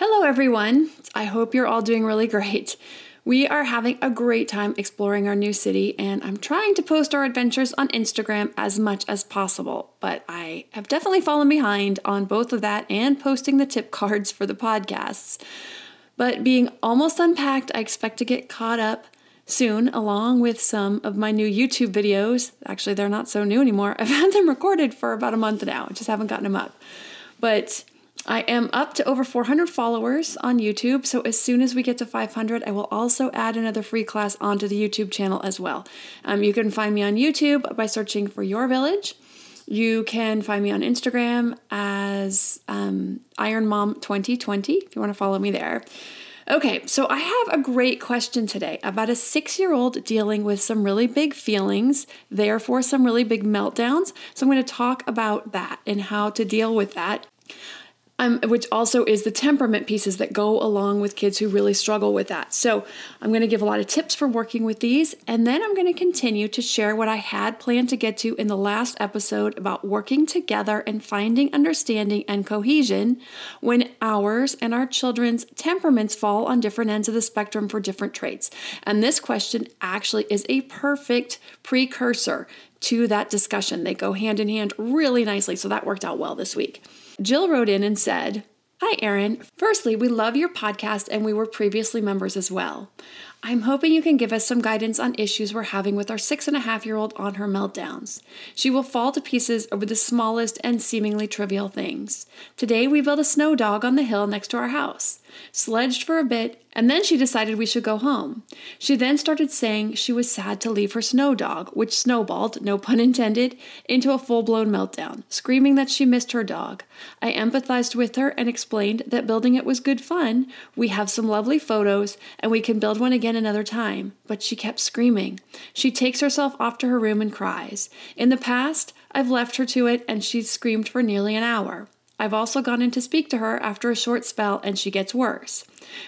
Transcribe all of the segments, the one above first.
Hello, everyone. I hope you're all doing really great. We are having a great time exploring our new city, and I'm trying to post our adventures on Instagram as much as possible. But I have definitely fallen behind on both of that and posting the tip cards for the podcasts. But being almost unpacked, I expect to get caught up soon, along with some of my new YouTube videos. Actually, they're not so new anymore. I've had them recorded for about a month now, just haven't gotten them up. But I am up to over 400 followers on YouTube, so as soon as we get to 500, I will also add another free class onto the YouTube channel as well. Um, you can find me on YouTube by searching for Your Village. You can find me on Instagram as um, Iron Mom 2020 if you want to follow me there. Okay, so I have a great question today about a six year old dealing with some really big feelings, therefore, some really big meltdowns. So I'm going to talk about that and how to deal with that um, which also is the temperament pieces that go along with kids who really struggle with that. So, I'm going to give a lot of tips for working with these, and then I'm going to continue to share what I had planned to get to in the last episode about working together and finding understanding and cohesion when ours and our children's temperaments fall on different ends of the spectrum for different traits. And this question actually is a perfect precursor to that discussion. They go hand in hand really nicely, so that worked out well this week. Jill wrote in and said, Hi, Erin. Firstly, we love your podcast and we were previously members as well. I'm hoping you can give us some guidance on issues we're having with our six and a half year old on her meltdowns. She will fall to pieces over the smallest and seemingly trivial things. Today, we built a snow dog on the hill next to our house sledged for a bit, and then she decided we should go home. She then started saying she was sad to leave her snow dog, which snowballed, no pun intended, into a full blown meltdown, screaming that she missed her dog. I empathized with her and explained that building it was good fun. We have some lovely photos, and we can build one again another time. But she kept screaming. She takes herself off to her room and cries. In the past, I've left her to it, and she's screamed for nearly an hour. I've also gone in to speak to her after a short spell and she gets worse.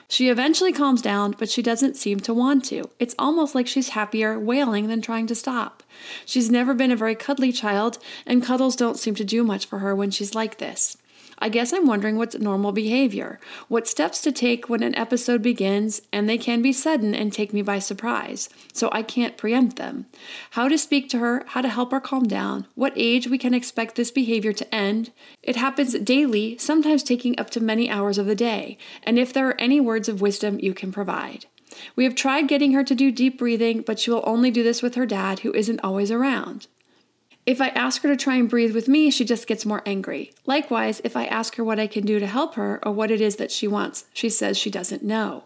She eventually calms down, but she doesn't seem to want to. It's almost like she's happier wailing than trying to stop. She's never been a very cuddly child, and cuddles don't seem to do much for her when she's like this. I guess I'm wondering what's normal behavior, what steps to take when an episode begins, and they can be sudden and take me by surprise, so I can't preempt them. How to speak to her, how to help her calm down, what age we can expect this behavior to end. It happens daily, sometimes taking up to many hours of the day, and if there are any words of wisdom you can provide. We have tried getting her to do deep breathing, but she will only do this with her dad, who isn't always around. If I ask her to try and breathe with me, she just gets more angry. Likewise, if I ask her what I can do to help her or what it is that she wants, she says she doesn't know.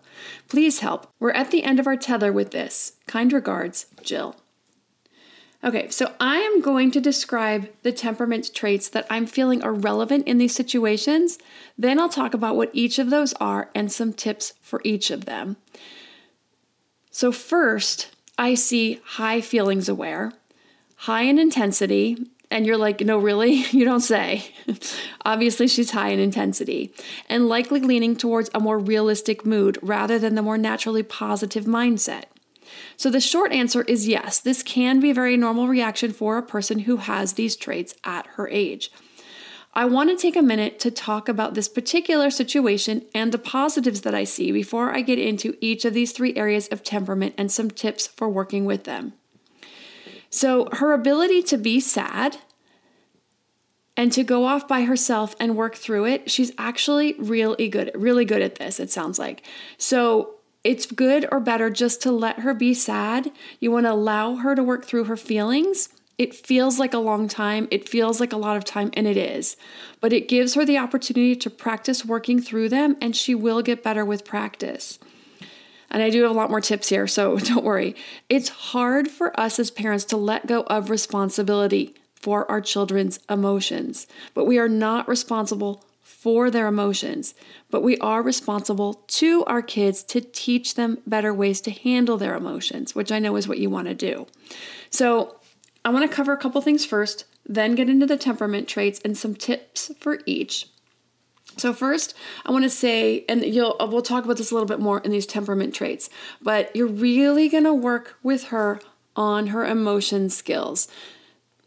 Please help. We're at the end of our tether with this. Kind regards, Jill. Okay, so I am going to describe the temperament traits that I'm feeling are relevant in these situations. Then I'll talk about what each of those are and some tips for each of them. So, first, I see high feelings aware, high in intensity, and you're like, no, really? You don't say. Obviously, she's high in intensity and likely leaning towards a more realistic mood rather than the more naturally positive mindset. So, the short answer is yes, this can be a very normal reaction for a person who has these traits at her age. I want to take a minute to talk about this particular situation and the positives that I see before I get into each of these three areas of temperament and some tips for working with them. So, her ability to be sad and to go off by herself and work through it, she's actually really good, really good at this, it sounds like. So, it's good or better just to let her be sad. You want to allow her to work through her feelings. It feels like a long time, it feels like a lot of time, and it is. But it gives her the opportunity to practice working through them, and she will get better with practice. And I do have a lot more tips here, so don't worry. It's hard for us as parents to let go of responsibility for our children's emotions, but we are not responsible for their emotions, but we are responsible to our kids to teach them better ways to handle their emotions, which I know is what you want to do. So, I want to cover a couple things first, then get into the temperament traits and some tips for each. So first, I want to say, and you'll uh, we'll talk about this a little bit more in these temperament traits, but you're really going to work with her on her emotion skills.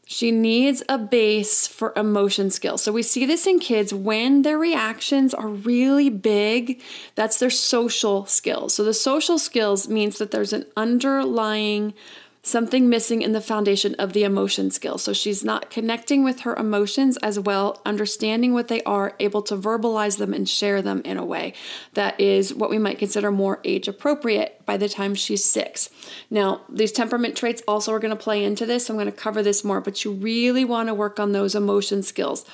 She needs a base for emotion skills. So we see this in kids when their reactions are really big. That's their social skills. So the social skills means that there's an underlying something missing in the foundation of the emotion skill. So she's not connecting with her emotions as well, understanding what they are, able to verbalize them and share them in a way that is what we might consider more age appropriate by the time she's six. Now, these temperament traits also are going to play into this. I'm going to cover this more, but you really want to work on those emotion skills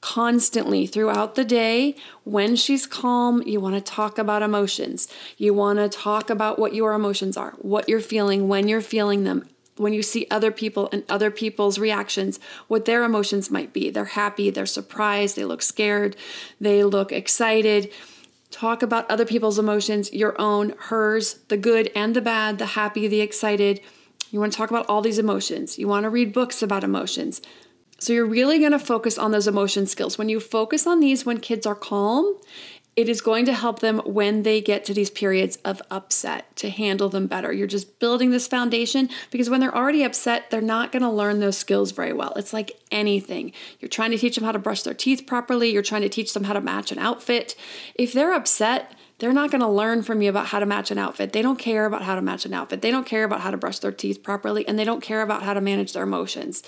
constantly throughout the day. When she's calm, you want to talk about emotions. You want to talk about what your emotions are, what you're feeling, when you're feeling them. When you see other people and other people's reactions, what their emotions might be. They're happy, they're surprised, they look scared, they look excited. Talk about other people's emotions, your own, hers, the good and the bad, the happy, the excited. You want to talk about all these emotions. You want to read books about emotions. So you're really going to focus on those emotion skills. When you focus on these when kids are calm, it is going to help them when they get to these periods of upset to handle them better. You're just building this foundation because when they're already upset, they're not going to learn those skills very well. It's like anything. You're trying to teach them how to brush their teeth properly, you're trying to teach them how to match an outfit. If they're upset, they're not going to learn from you about how to match an outfit. They don't care about how to match an outfit. They don't care about how to brush their teeth properly, and they don't care about how to manage their emotions,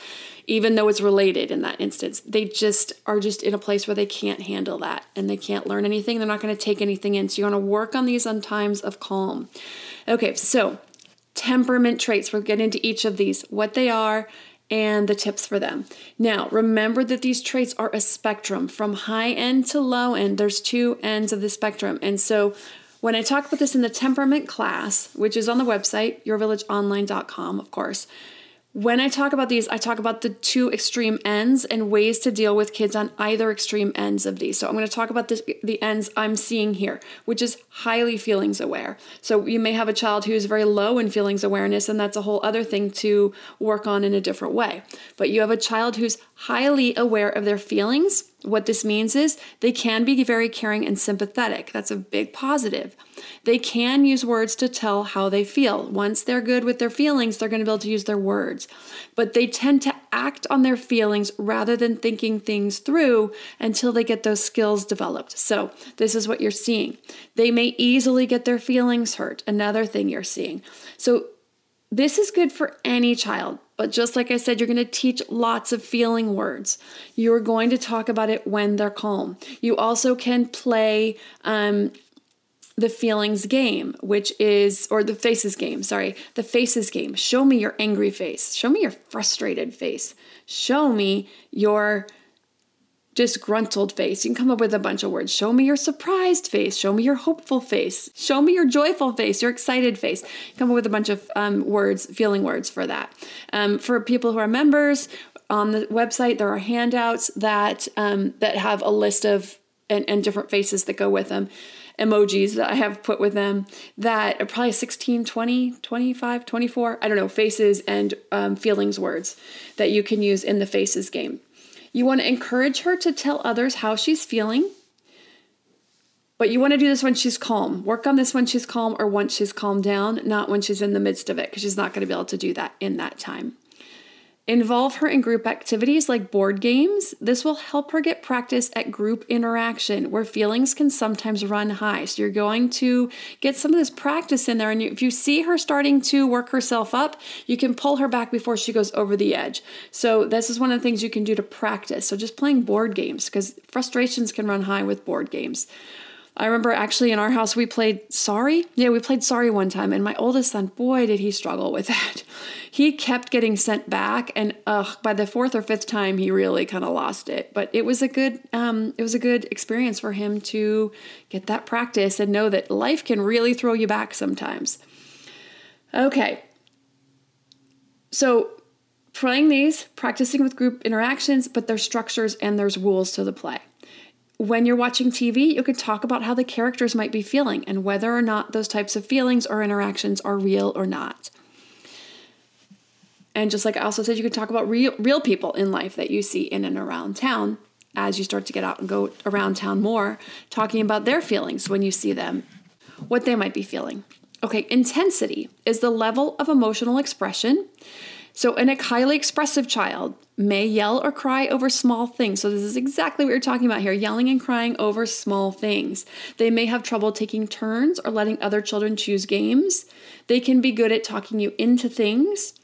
even though it's related in that instance. They just are just in a place where they can't handle that and they can't learn anything. They're not going to take anything in. So you want to work on these on times of calm. Okay, so temperament traits. We'll get into each of these, what they are, and the tips for them. Now, remember that these traits are a spectrum from high end to low end. There's two ends of the spectrum. And so, when I talk about this in the temperament class, which is on the website, yourvillageonline.com, of course, when I talk about these, I talk about the two extreme ends and ways to deal with kids on either extreme ends of these. So I'm going to talk about this, the ends I'm seeing here, which is highly feelings aware. So you may have a child who is very low in feelings awareness, and that's a whole other thing to work on in a different way. But you have a child who's highly aware of their feelings. What this means is they can be very caring and sympathetic. That's a big positive. They can use words to tell how they feel. Once they're good with their feelings, they're going to be able to use their words. But they tend to act on their feelings rather than thinking things through until they get those skills developed. So, this is what you're seeing. They may easily get their feelings hurt. Another thing you're seeing. So, this is good for any child, but just like I said, you're going to teach lots of feeling words. You're going to talk about it when they're calm. You also can play um, the feelings game, which is, or the faces game, sorry, the faces game. Show me your angry face. Show me your frustrated face. Show me your disgruntled face. You can come up with a bunch of words. Show me your surprised face. Show me your hopeful face. Show me your joyful face, your excited face. Come up with a bunch of um, words, feeling words for that. Um, for people who are members on the website, there are handouts that um, that have a list of and, and different faces that go with them emojis that I have put with them that are probably 16, 20, 25, 24, I don't know, faces and um, feelings words that you can use in the faces game. You want to encourage her to tell others how she's feeling, but you want to do this when she's calm. Work on this when she's calm or once she's calmed down, not when she's in the midst of it, because she's not going to be able to do that in that time. Involve her in group activities like board games. This will help her get practice at group interaction where feelings can sometimes run high. So you're going to get some of this practice in there. And if you see her starting to work herself up, you can pull her back before she goes over the edge. So this is one of the things you can do to practice. So just playing board games because frustrations can run high with board games. I remember actually in our house we played Sorry. Yeah, we played Sorry one time, and my oldest son, boy, did he struggle with that. He kept getting sent back, and ugh, by the fourth or fifth time, he really kind of lost it. But it was a good, um, it was a good experience for him to get that practice and know that life can really throw you back sometimes. Okay, so playing these, practicing with group interactions, but there's structures and there's rules to the play when you're watching TV, you can talk about how the characters might be feeling and whether or not those types of feelings or interactions are real or not. And just like I also said, you can talk about real, real people in life that you see in and around town as you start to get out and go around town more, talking about their feelings when you see them, what they might be feeling. Okay, intensity is the level of emotional expression so, in a highly expressive child may yell or cry over small things. So, this is exactly what you're talking about here yelling and crying over small things. They may have trouble taking turns or letting other children choose games. They can be good at talking you into things.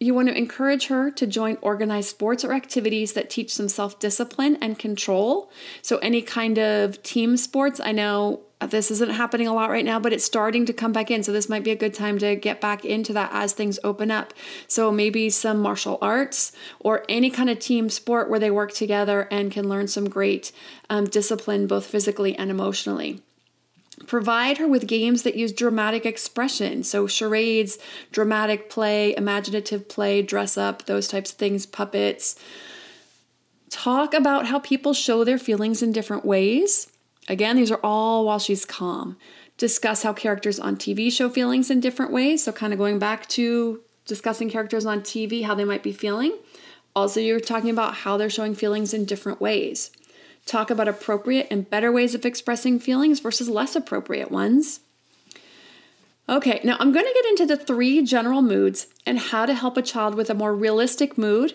You want to encourage her to join organized sports or activities that teach some self discipline and control. So, any kind of team sports, I know this isn't happening a lot right now, but it's starting to come back in. So this might be a good time to get back into that as things open up. So maybe some martial arts or any kind of team sport where they work together and can learn some great um, discipline, both physically and emotionally. Provide her with games that use dramatic expression. So, charades, dramatic play, imaginative play, dress up, those types of things, puppets. Talk about how people show their feelings in different ways Again, these are all while she's calm. Discuss how characters on TV show feelings in different ways. So, kind of going back to discussing characters on TV, how they might be feeling. Also, you're talking about how they're showing feelings in different ways. Talk about appropriate and better ways of expressing feelings versus less appropriate ones. Okay, now I'm going to get into the three general moods and how to help a child with a more realistic mood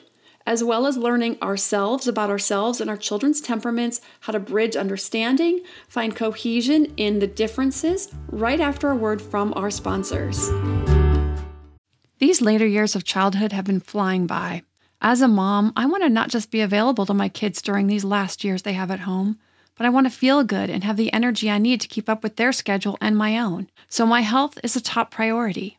as well as learning ourselves about ourselves and our children's temperaments, how to bridge understanding, find cohesion in the differences, right after a word from our sponsors. These later years of childhood have been flying by. As a mom, I want to not just be available to my kids during these last years they have at home, but I want to feel good and have the energy I need to keep up with their schedule and my own. So my health is a top priority.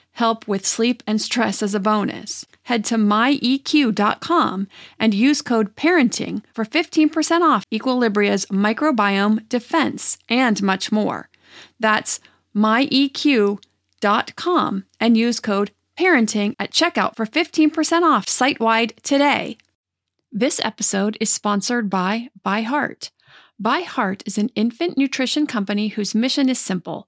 help with sleep and stress as a bonus. Head to myeq.com and use code parenting for 15% off Equilibria's microbiome defense and much more. That's myeq.com and use code parenting at checkout for 15% off site wide today. This episode is sponsored by ByHeart. ByHeart is an infant nutrition company whose mission is simple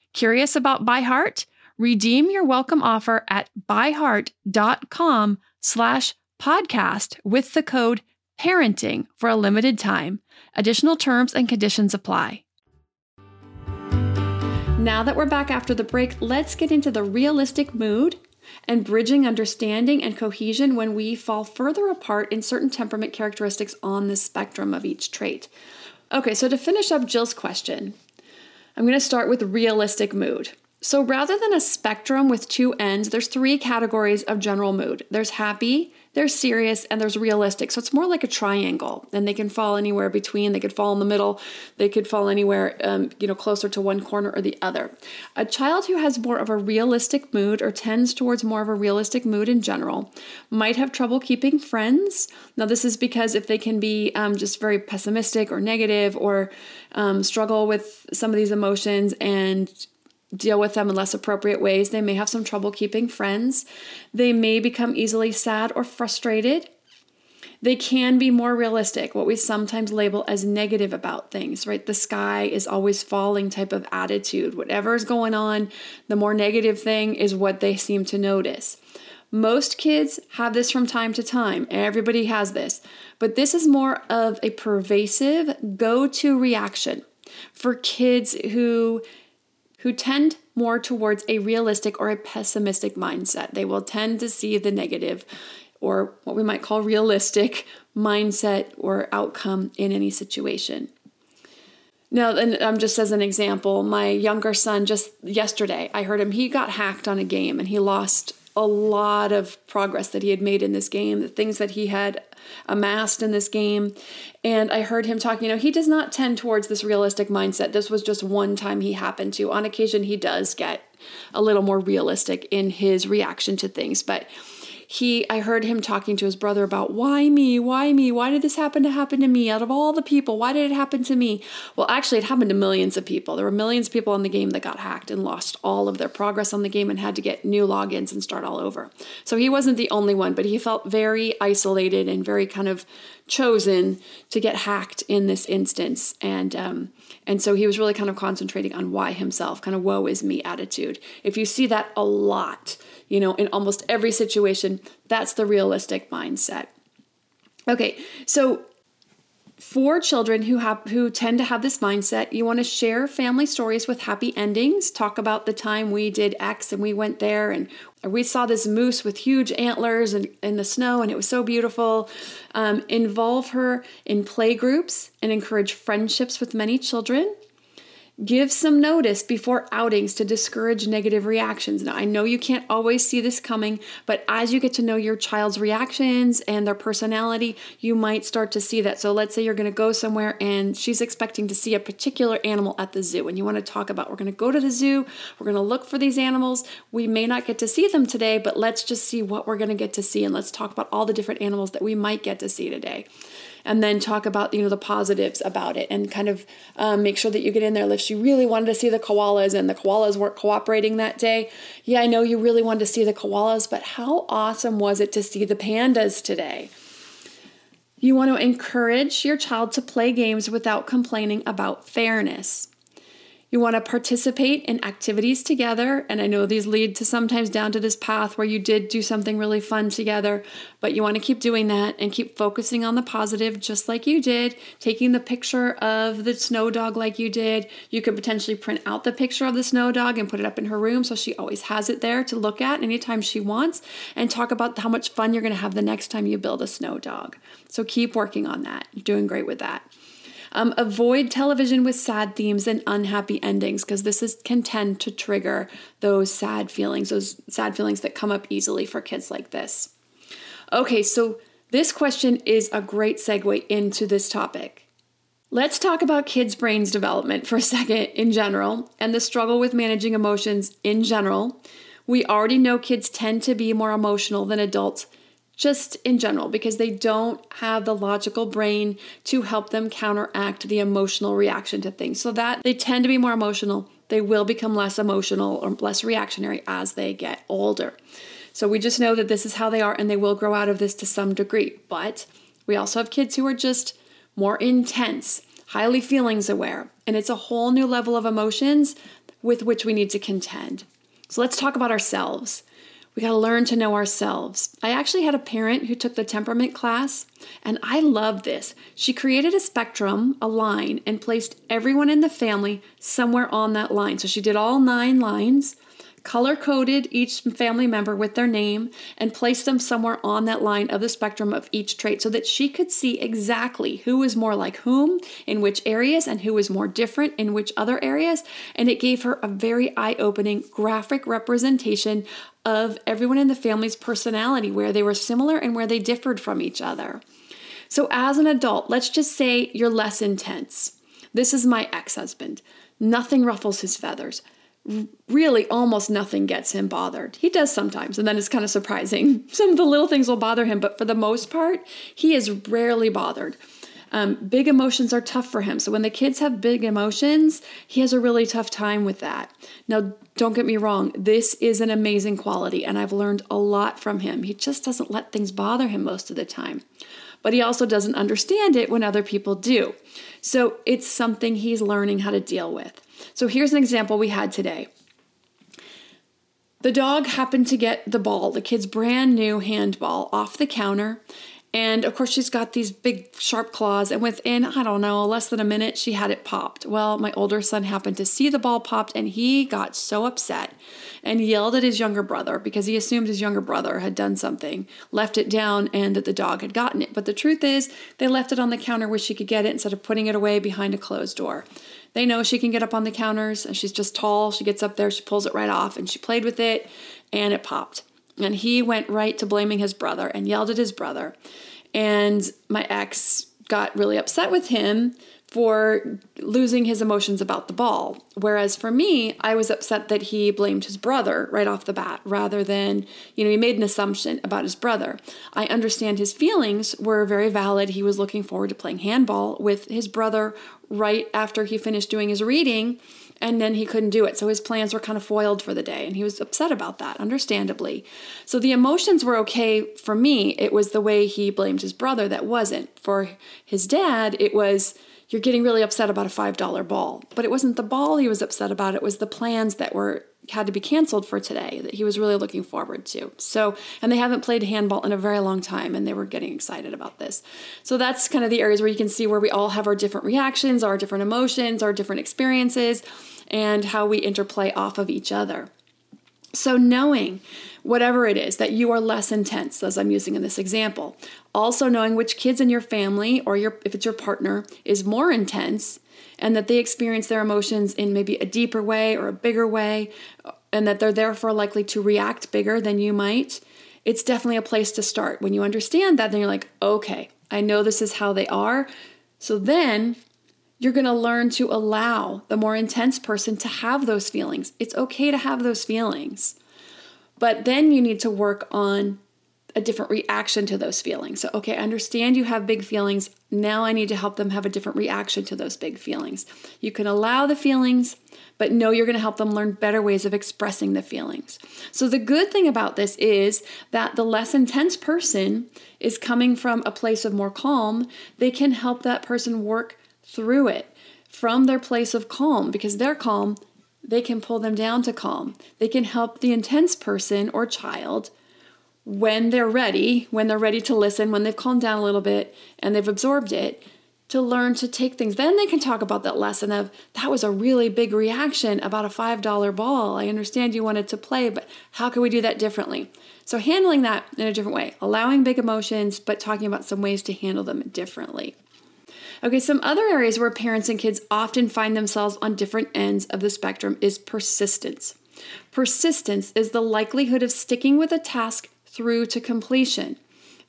Curious about ByHeart? Redeem your welcome offer at byheart.com slash podcast with the code parenting for a limited time. Additional terms and conditions apply. Now that we're back after the break, let's get into the realistic mood and bridging understanding and cohesion when we fall further apart in certain temperament characteristics on the spectrum of each trait. Okay, so to finish up Jill's question, I'm going to start with realistic mood. So rather than a spectrum with two ends, there's three categories of general mood. There's happy, there's serious and there's realistic. So it's more like a triangle, and they can fall anywhere between. They could fall in the middle. They could fall anywhere, um, you know, closer to one corner or the other. A child who has more of a realistic mood or tends towards more of a realistic mood in general might have trouble keeping friends. Now, this is because if they can be um, just very pessimistic or negative or um, struggle with some of these emotions and deal with them in less appropriate ways. They may have some trouble keeping friends. They may become easily sad or frustrated. They can be more realistic, what we sometimes label as negative about things, right? The sky is always falling type of attitude. Whatever is going on, the more negative thing is what they seem to notice. Most kids have this from time to time. Everybody has this. But this is more of a pervasive go to reaction for kids who who tend more towards a realistic or a pessimistic mindset. They will tend to see the negative or what we might call realistic mindset or outcome in any situation. Now, and um, just as an example, my younger son just yesterday, I heard him, he got hacked on a game and he lost a lot of progress that he had made in this game, the things that he had amassed in this game. And I heard him talking, you know, he does not tend towards this realistic mindset. This was just one time he happened to. On occasion, he does get a little more realistic in his reaction to things, but he I heard him talking to his brother about why me? Why me? Why did this happen to happen to me? Out of all the people, why did it happen to me? Well, actually it happened to millions of people. There were millions of people on the game that got hacked and lost all of their progress on the game and had to get new logins and start all over. So he wasn't the only one, but he felt very isolated and very kind of chosen to get hacked in this instance and um, and so he was really kind of concentrating on why himself kind of woe is me attitude if you see that a lot you know, in almost every situation. That's the realistic mindset. Okay, so for children who have who tend to have this mindset, you want to share family stories with happy endings. Talk about the time we did X and we went there and we saw this moose with huge antlers and in the snow and it was so beautiful. Um, involve her in play groups and encourage friendships with many children. Give some notice before outings to discourage negative reactions. Now, I know you can't always see this coming, but as you get to know your child's reactions and their personality, you might start to see that. So, let's say you're going to go somewhere and she's expecting to see a particular animal at the zoo, and you want to talk about we're going to go to the zoo, we're going to look for these animals. We may not get to see them today, but let's just see what we're going to get to see, and let's talk about all the different animals that we might get to see today and then talk about you know the positives about it and kind of um, make sure that you get in there. If she really wanted to see the koalas and the koalas weren't cooperating that day yeah i know you really wanted to see the koalas but how awesome was it to see the pandas today? You want to encourage your child to play games without complaining about fairness You want to participate in activities together. And I know these lead to sometimes down to this path where you did do something really fun together, but you want to keep doing that and keep focusing on the positive, just like you did. Taking the picture of the snow dog, like you did. You could potentially print out the picture of the snow dog and put it up in her room so she always has it there to look at anytime she wants and talk about how much fun you're going to have the next time you build a snow dog. So keep working on that. You're doing great with that. Um, avoid television with sad themes and unhappy endings because this is, can tend to trigger those sad feelings, those sad feelings that come up easily for kids like this. Okay, so this question is a great segue into this topic. Let's talk about kids' brains development for a second in general and the struggle with managing emotions in general. We already know kids tend to be more emotional than adults just in general, because they don't have the logical brain to help them counteract the emotional reaction to things. So that they tend to be more emotional. They will become less emotional or less reactionary as they get older. So we just know that this is how they are and they will grow out of this to some degree. But we also have kids who are just more intense, highly feelings aware, and it's a whole new level of emotions with which we need to contend. So let's talk about ourselves. We got to learn to know ourselves. I actually had a parent who took the temperament class, and I love this. She created a spectrum, a line, and placed everyone in the family somewhere on that line. So she did all nine lines color coded each family member with their name, and placed them somewhere on that line of the spectrum of each trait so that she could see exactly who was more like whom in which areas and who was more different in which other areas. And it gave her a very eye opening graphic representation of everyone in the family's personality, where they were similar and where they differed from each other. So, as an adult, let's just say you're less intense. This is my ex husband. Nothing ruffles his feathers really almost nothing gets him bothered. He does sometimes, and then it's kind of surprising. Some of the little things will bother him, but for the most part, he is rarely bothered. Um, big emotions are tough for him. So when the kids have big emotions, he has a really tough time with that. Now, don't get me wrong, this is an amazing quality, and I've learned a lot from him. He just doesn't let things bother him most of the time. But he also doesn't understand it when other people do. So it's something he's learning how to deal with. So here's an example we had today. The dog happened to get the ball, the kid's brand new handball, off the counter. And of course, she's got these big sharp claws. And within, I don't know, less than a minute, she had it popped. Well, my older son happened to see the ball popped and he got so upset and yelled at his younger brother because he assumed his younger brother had done something, left it down, and that the dog had gotten it. But the truth is, they left it on the counter where she could get it instead of putting it away behind a closed door. They know she can get up on the counters and she's just tall. She gets up there, she pulls it right off, and she played with it and it popped. And he went right to blaming his brother and yelled at his brother. And my ex got really upset with him for losing his emotions about the ball. Whereas for me, I was upset that he blamed his brother right off the bat rather than, you know, he made an assumption about his brother. I understand his feelings were very valid. He was looking forward to playing handball with his brother right after he finished doing his reading and then he couldn't do it. So his plans were kind of foiled for the day, and he was upset about that, understandably. So the emotions were okay for me. It was the way he blamed his brother that wasn't. For his dad, it was you're getting really upset about a $5 ball. But it wasn't the ball he was upset about, it was the plans that were had to be canceled for today that he was really looking forward to. So, and they haven't played handball in a very long time and they were getting excited about this. So, that's kind of the areas where you can see where we all have our different reactions, our different emotions, our different experiences, and how we interplay off of each other. So, knowing whatever it is that you are less intense, as I'm using in this example, also knowing which kids in your family or your if it's your partner is more intense and that they experience their emotions in maybe a deeper way or a bigger way and that they're therefore likely to react bigger than you might. It's definitely a place to start. When you understand that, then you're like, okay, I know this is how they are. So then you're going to learn to allow the more intense person to have those feelings. It's okay to have those feelings. But then you need to work on a different reaction to those feelings. So, okay, I understand you have big feelings. Now I need to help them have a different reaction to those big feelings. You can allow the feelings, but know you're going to help them learn better ways of expressing the feelings. So, the good thing about this is that the less intense person is coming from a place of more calm. They can help that person work through it. from their place of calm because they're calm, they can pull them down to calm. They can help the intense person or child when they're ready, when they're ready to listen, when they've calmed down a little bit and they've absorbed it, to learn to take things. Then they can talk about that lesson of that was a really big reaction about a $5 ball. I understand you wanted to play, but how can we do that differently? So, handling that in a different way, allowing big emotions, but talking about some ways to handle them differently. Okay, some other areas where parents and kids often find themselves on different ends of the spectrum is persistence. Persistence is the likelihood of sticking with a task through to completion.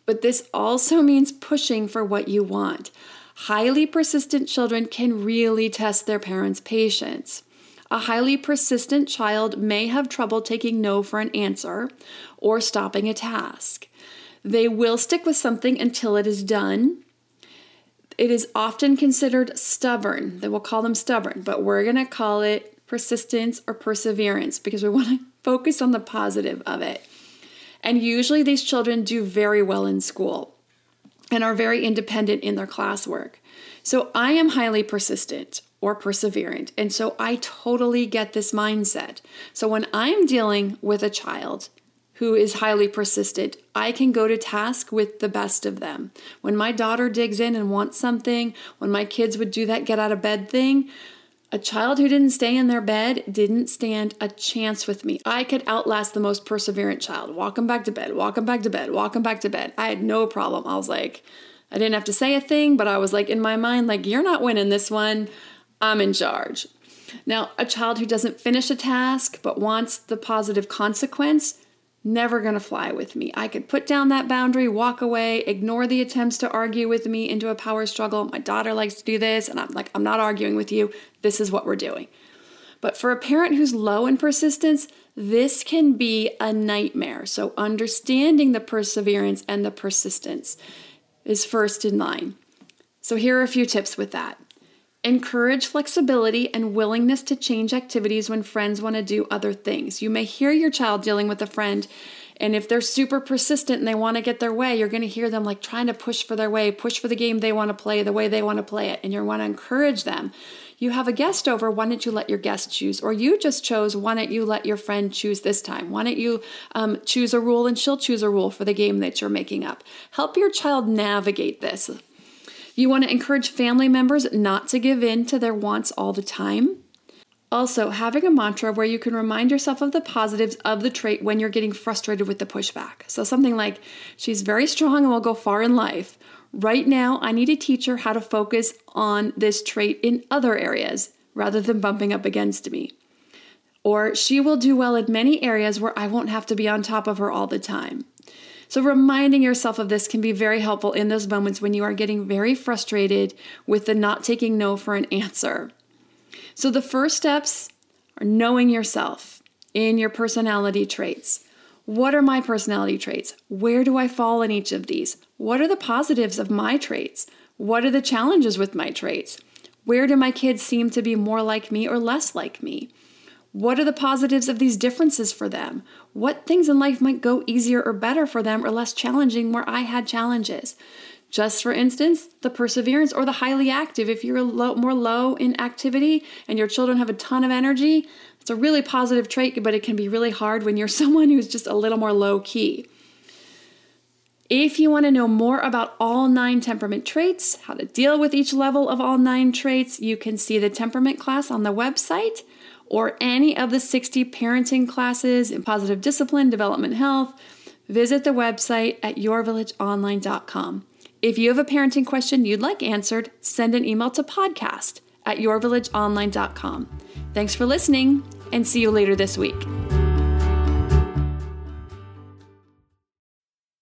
But this also means pushing for what you want. Highly persistent children can really test their parents' patience. A highly persistent child may have trouble taking no for an answer or stopping a task. They will stick with something until it is done. It is often considered stubborn. They will call them stubborn, but we're going to call it persistence or perseverance because we want to focus on the positive of it. And usually these children do very well in school and are very independent in their classwork. So I am highly persistent or perseverant. And so I totally get this mindset. So when I'm dealing with a child who is highly persistent, I can go to task with the best of them. When my daughter digs in and wants something, when my kids would do that get out of bed thing, a child who didn't stay in their bed didn't stand a chance with me. I could outlast the most perseverant child. Walk them back to bed, walk them back to bed, walk them back to bed. I had no problem. I was like, I didn't have to say a thing, but I was like in my mind, like, you're not winning this one. I'm in charge. Now, a child who doesn't finish a task but wants the positive consequence, never gonna fly with me. I could put down that boundary, walk away, ignore the attempts to argue with me into a power struggle. My daughter likes to do this, and I'm like, I'm not arguing with you. This is what we're doing. But for a parent who's low in persistence, this can be a nightmare. So, understanding the perseverance and the persistence is first in line. So, here are a few tips with that. Encourage flexibility and willingness to change activities when friends want to do other things. You may hear your child dealing with a friend, and if they're super persistent and they want to get their way, you're going to hear them like trying to push for their way, push for the game they want to play the way they want to play it, and you want to encourage them. You have a guest over, why don't you let your guest choose? Or you just chose, why don't you let your friend choose this time? Why don't you um, choose a rule and she'll choose a rule for the game that you're making up? Help your child navigate this. You want to encourage family members not to give in to their wants all the time. Also, having a mantra where you can remind yourself of the positives of the trait when you're getting frustrated with the pushback. So, something like, she's very strong and will go far in life. Right now, I need to teach her how to focus on this trait in other areas rather than bumping up against me. Or she will do well in many areas where I won't have to be on top of her all the time. So, reminding yourself of this can be very helpful in those moments when you are getting very frustrated with the not taking no for an answer. So, the first steps are knowing yourself in your personality traits. What are my personality traits? Where do I fall in each of these? What are the positives of my traits? What are the challenges with my traits? Where do my kids seem to be more like me or less like me? What are the positives of these differences for them? What things in life might go easier or better for them or less challenging where I had challenges? Just for instance, the perseverance or the highly active. If you're low, more low in activity and your children have a ton of energy, it's a really positive trait, but it can be really hard when you're someone who's just a little more low key. If you want to know more about all nine temperament traits, how to deal with each level of all nine traits, you can see the temperament class on the website or any of the 60 parenting classes in positive discipline, development health, visit the website at yourvillageonline.com. If you have a parenting question you'd like answered, send an email to podcast at yourvillageonline.com. Thanks for listening and see you later this week.